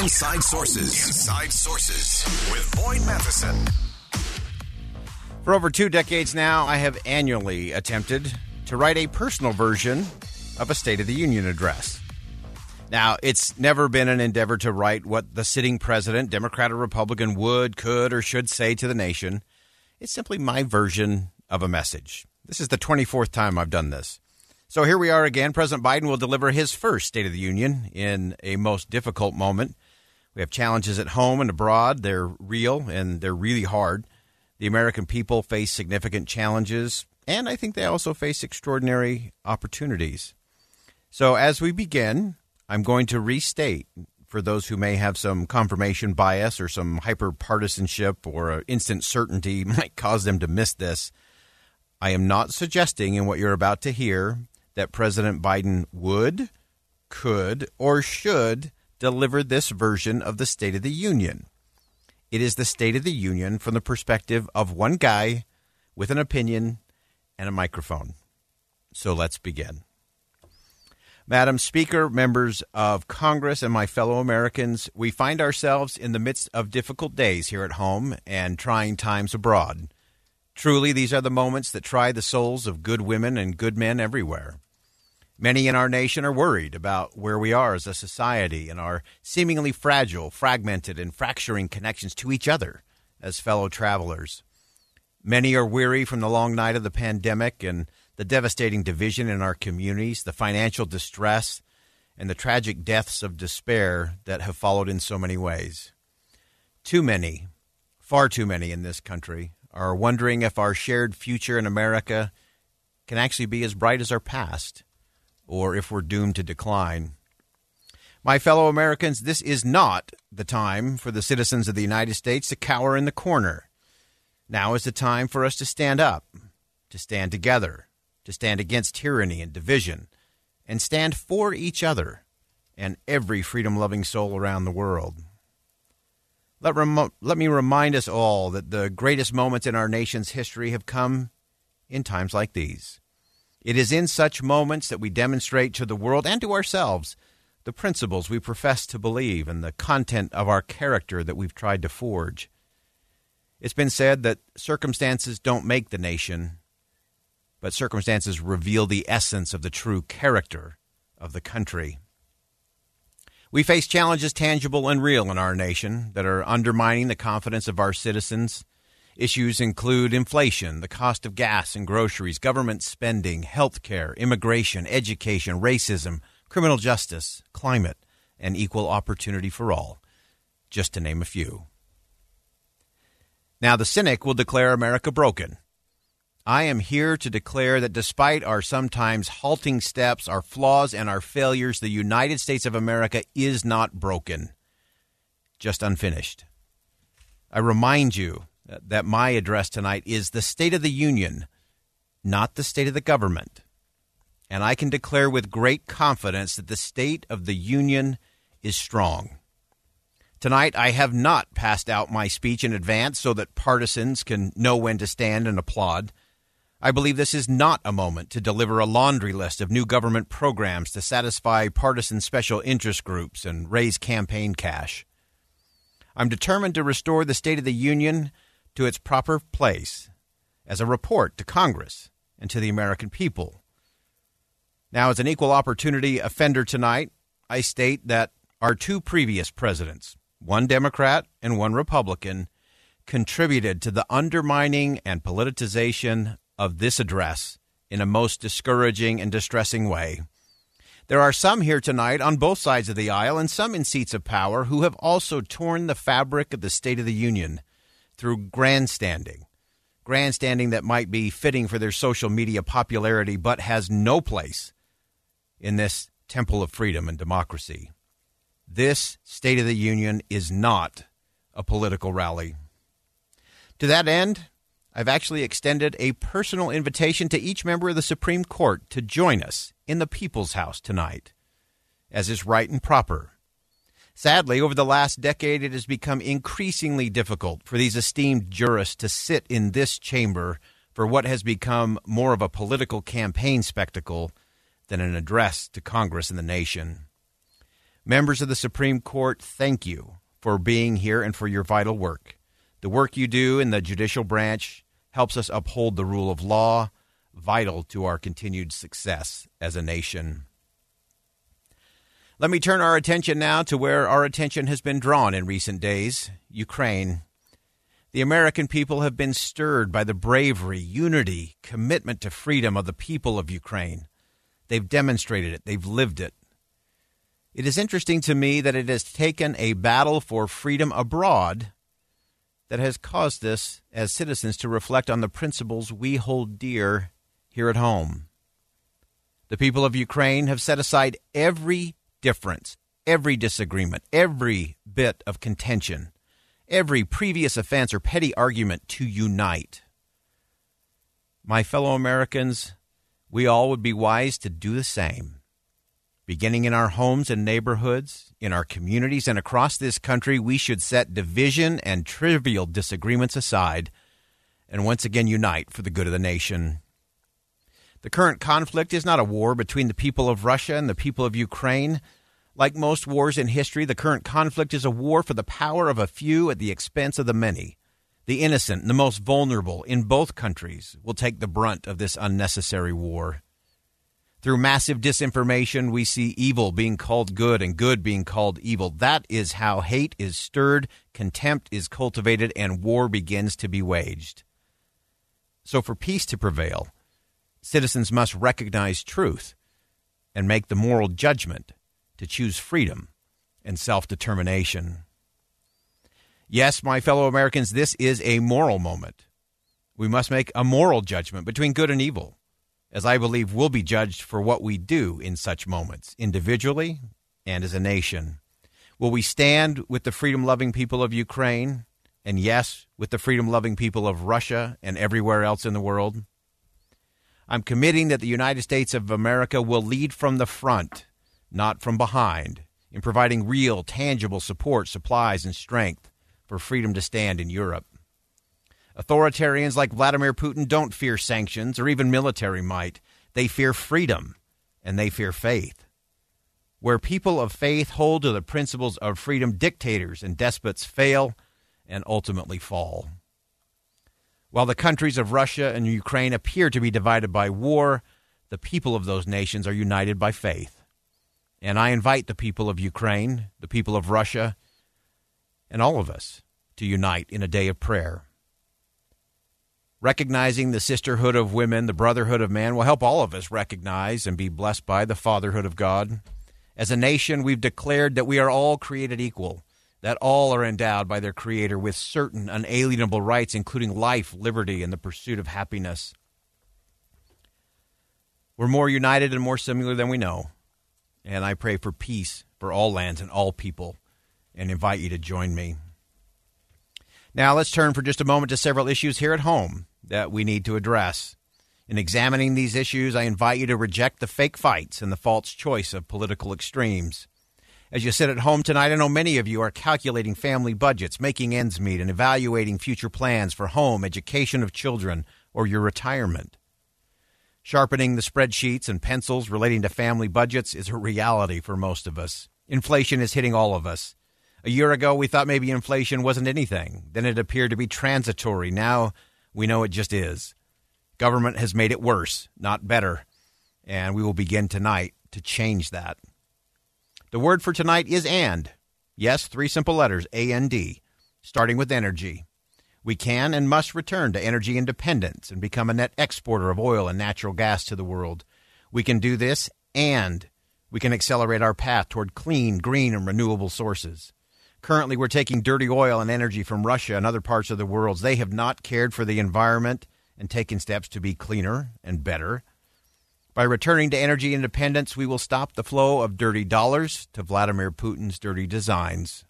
Inside Sources. Inside Sources with Boyd Matheson. For over two decades now, I have annually attempted to write a personal version of a State of the Union address. Now, it's never been an endeavor to write what the sitting president, Democrat or Republican, would, could, or should say to the nation. It's simply my version of a message. This is the 24th time I've done this. So here we are again. President Biden will deliver his first State of the Union in a most difficult moment. We have challenges at home and abroad. They're real and they're really hard. The American people face significant challenges, and I think they also face extraordinary opportunities. So as we begin, I'm going to restate for those who may have some confirmation bias or some hyper partisanship or instant certainty might cause them to miss this. I am not suggesting in what you're about to hear that President Biden would, could, or should deliver this version of the State of the Union. It is the State of the Union from the perspective of one guy with an opinion and a microphone. So let's begin. Madam Speaker, members of Congress, and my fellow Americans, we find ourselves in the midst of difficult days here at home and trying times abroad. Truly, these are the moments that try the souls of good women and good men everywhere. Many in our nation are worried about where we are as a society and our seemingly fragile, fragmented, and fracturing connections to each other as fellow travelers. Many are weary from the long night of the pandemic and the devastating division in our communities, the financial distress, and the tragic deaths of despair that have followed in so many ways. Too many, far too many in this country, are wondering if our shared future in America can actually be as bright as our past, or if we're doomed to decline. My fellow Americans, this is not the time for the citizens of the United States to cower in the corner. Now is the time for us to stand up, to stand together, to stand against tyranny and division, and stand for each other and every freedom loving soul around the world. Let, rem- let me remind us all that the greatest moments in our nation's history have come in times like these. It is in such moments that we demonstrate to the world and to ourselves the principles we profess to believe and the content of our character that we've tried to forge. It's been said that circumstances don't make the nation, but circumstances reveal the essence of the true character of the country. We face challenges tangible and real in our nation that are undermining the confidence of our citizens. Issues include inflation, the cost of gas and groceries, government spending, health care, immigration, education, racism, criminal justice, climate, and equal opportunity for all, just to name a few. Now, the cynic will declare America broken I am here to declare that despite our sometimes halting steps, our flaws, and our failures, the United States of America is not broken, just unfinished. I remind you that my address tonight is the State of the Union, not the state of the government. And I can declare with great confidence that the State of the Union is strong. Tonight, I have not passed out my speech in advance so that partisans can know when to stand and applaud. I believe this is not a moment to deliver a laundry list of new government programs to satisfy partisan special interest groups and raise campaign cash. I'm determined to restore the State of the Union to its proper place as a report to Congress and to the American people. Now, as an equal opportunity offender tonight, I state that our two previous presidents, one Democrat and one Republican, contributed to the undermining and politicization of this address in a most discouraging and distressing way. There are some here tonight on both sides of the aisle and some in seats of power who have also torn the fabric of the State of the Union through grandstanding. Grandstanding that might be fitting for their social media popularity but has no place in this temple of freedom and democracy. This State of the Union is not a political rally. To that end, I've actually extended a personal invitation to each member of the Supreme Court to join us in the People's House tonight, as is right and proper. Sadly, over the last decade, it has become increasingly difficult for these esteemed jurists to sit in this chamber for what has become more of a political campaign spectacle than an address to Congress and the nation. Members of the Supreme Court, thank you for being here and for your vital work. The work you do in the judicial branch helps us uphold the rule of law, vital to our continued success as a nation. Let me turn our attention now to where our attention has been drawn in recent days Ukraine. The American people have been stirred by the bravery, unity, commitment to freedom of the people of Ukraine. They've demonstrated it, they've lived it. It is interesting to me that it has taken a battle for freedom abroad that has caused us as citizens to reflect on the principles we hold dear here at home. The people of Ukraine have set aside every difference, every disagreement, every bit of contention, every previous offense or petty argument to unite. My fellow Americans, we all would be wise to do the same beginning in our homes and neighborhoods, in our communities, and across this country, we should set division and trivial disagreements aside and once again unite for the good of the nation. The current conflict is not a war between the people of Russia and the people of Ukraine. Like most wars in history, the current conflict is a war for the power of a few at the expense of the many. The innocent and the most vulnerable in both countries will take the brunt of this unnecessary war. Through massive disinformation, we see evil being called good and good being called evil. That is how hate is stirred, contempt is cultivated, and war begins to be waged. So, for peace to prevail, citizens must recognize truth and make the moral judgment to choose freedom and self determination. Yes, my fellow Americans, this is a moral moment. We must make a moral judgment between good and evil as I believe we'll be judged for what we do in such moments, individually and as a nation. Will we stand with the freedom loving people of Ukraine and, yes, with the freedom loving people of Russia and everywhere else in the world? I'm committing that the United States of America will lead from the front, not from behind, in providing real, tangible support, supplies, and strength for freedom to stand in Europe. Authoritarians like Vladimir Putin don't fear sanctions or even military might. They fear freedom and they fear faith. Where people of faith hold to the principles of freedom, dictators and despots fail and ultimately fall. While the countries of Russia and Ukraine appear to be divided by war, the people of those nations are united by faith. And I invite the people of Ukraine, the people of Russia, and all of us to unite in a day of prayer. Recognizing the sisterhood of women, the brotherhood of man, will help all of us recognize and be blessed by the fatherhood of God. As a nation, we've declared that we are all created equal, that all are endowed by their Creator with certain unalienable rights, including life, liberty, and the pursuit of happiness. We're more united and more similar than we know. And I pray for peace for all lands and all people and invite you to join me. Now, let's turn for just a moment to several issues here at home that we need to address. In examining these issues, I invite you to reject the fake fights and the false choice of political extremes. As you sit at home tonight, I know many of you are calculating family budgets, making ends meet, and evaluating future plans for home, education of children, or your retirement. Sharpening the spreadsheets and pencils relating to family budgets is a reality for most of us. Inflation is hitting all of us. A year ago, we thought maybe inflation wasn't anything. Then it appeared to be transitory. Now we know it just is. Government has made it worse, not better. And we will begin tonight to change that. The word for tonight is and. Yes, three simple letters, A N D, starting with energy. We can and must return to energy independence and become a net exporter of oil and natural gas to the world. We can do this and we can accelerate our path toward clean, green, and renewable sources. Currently, we're taking dirty oil and energy from Russia and other parts of the world. They have not cared for the environment and taken steps to be cleaner and better. By returning to energy independence, we will stop the flow of dirty dollars to Vladimir Putin's dirty designs.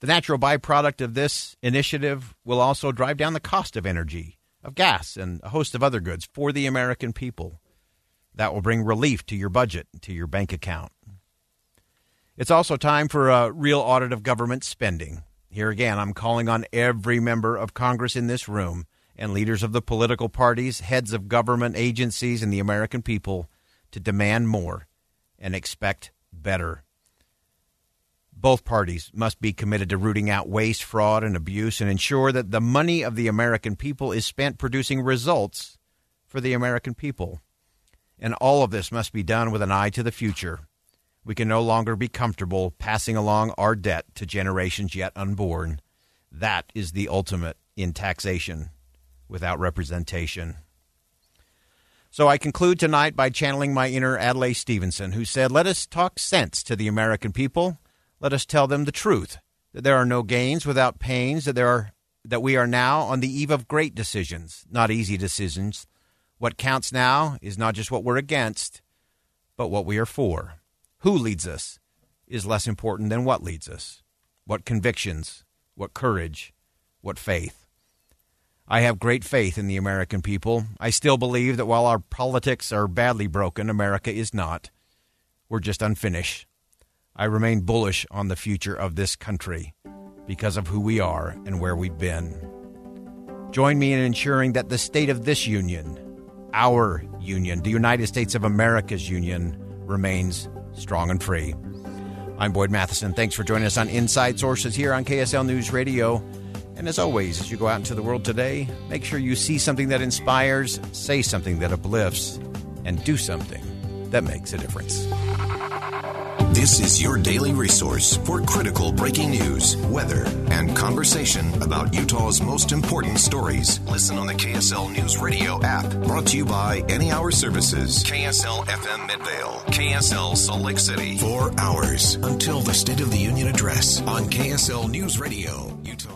The natural byproduct of this initiative will also drive down the cost of energy, of gas, and a host of other goods for the American people. That will bring relief to your budget, to your bank account. It's also time for a real audit of government spending. Here again, I'm calling on every member of Congress in this room and leaders of the political parties, heads of government agencies, and the American people to demand more and expect better. Both parties must be committed to rooting out waste, fraud, and abuse and ensure that the money of the American people is spent producing results for the American people. And all of this must be done with an eye to the future. We can no longer be comfortable passing along our debt to generations yet unborn. That is the ultimate in taxation without representation. So I conclude tonight by channeling my inner Adlai Stevenson, who said, Let us talk sense to the American people. Let us tell them the truth that there are no gains without pains, that, there are, that we are now on the eve of great decisions, not easy decisions. What counts now is not just what we're against, but what we are for. Who leads us is less important than what leads us. What convictions, what courage, what faith. I have great faith in the American people. I still believe that while our politics are badly broken, America is not. We're just unfinished. I remain bullish on the future of this country because of who we are and where we've been. Join me in ensuring that the state of this union, our union, the United States of America's union, remains strong and free. I'm Boyd Matheson. Thanks for joining us on Inside Sources here on KSL News Radio. And as always, as you go out into the world today, make sure you see something that inspires, say something that uplifts, and do something that makes a difference. This is your daily resource for critical breaking news, weather, and conversation about Utah's most important stories. Listen on the KSL News Radio app, brought to you by Any Hour Services, KSL FM Midvale, KSL Salt Lake City. Four hours until the State of the Union address on KSL News Radio, Utah's.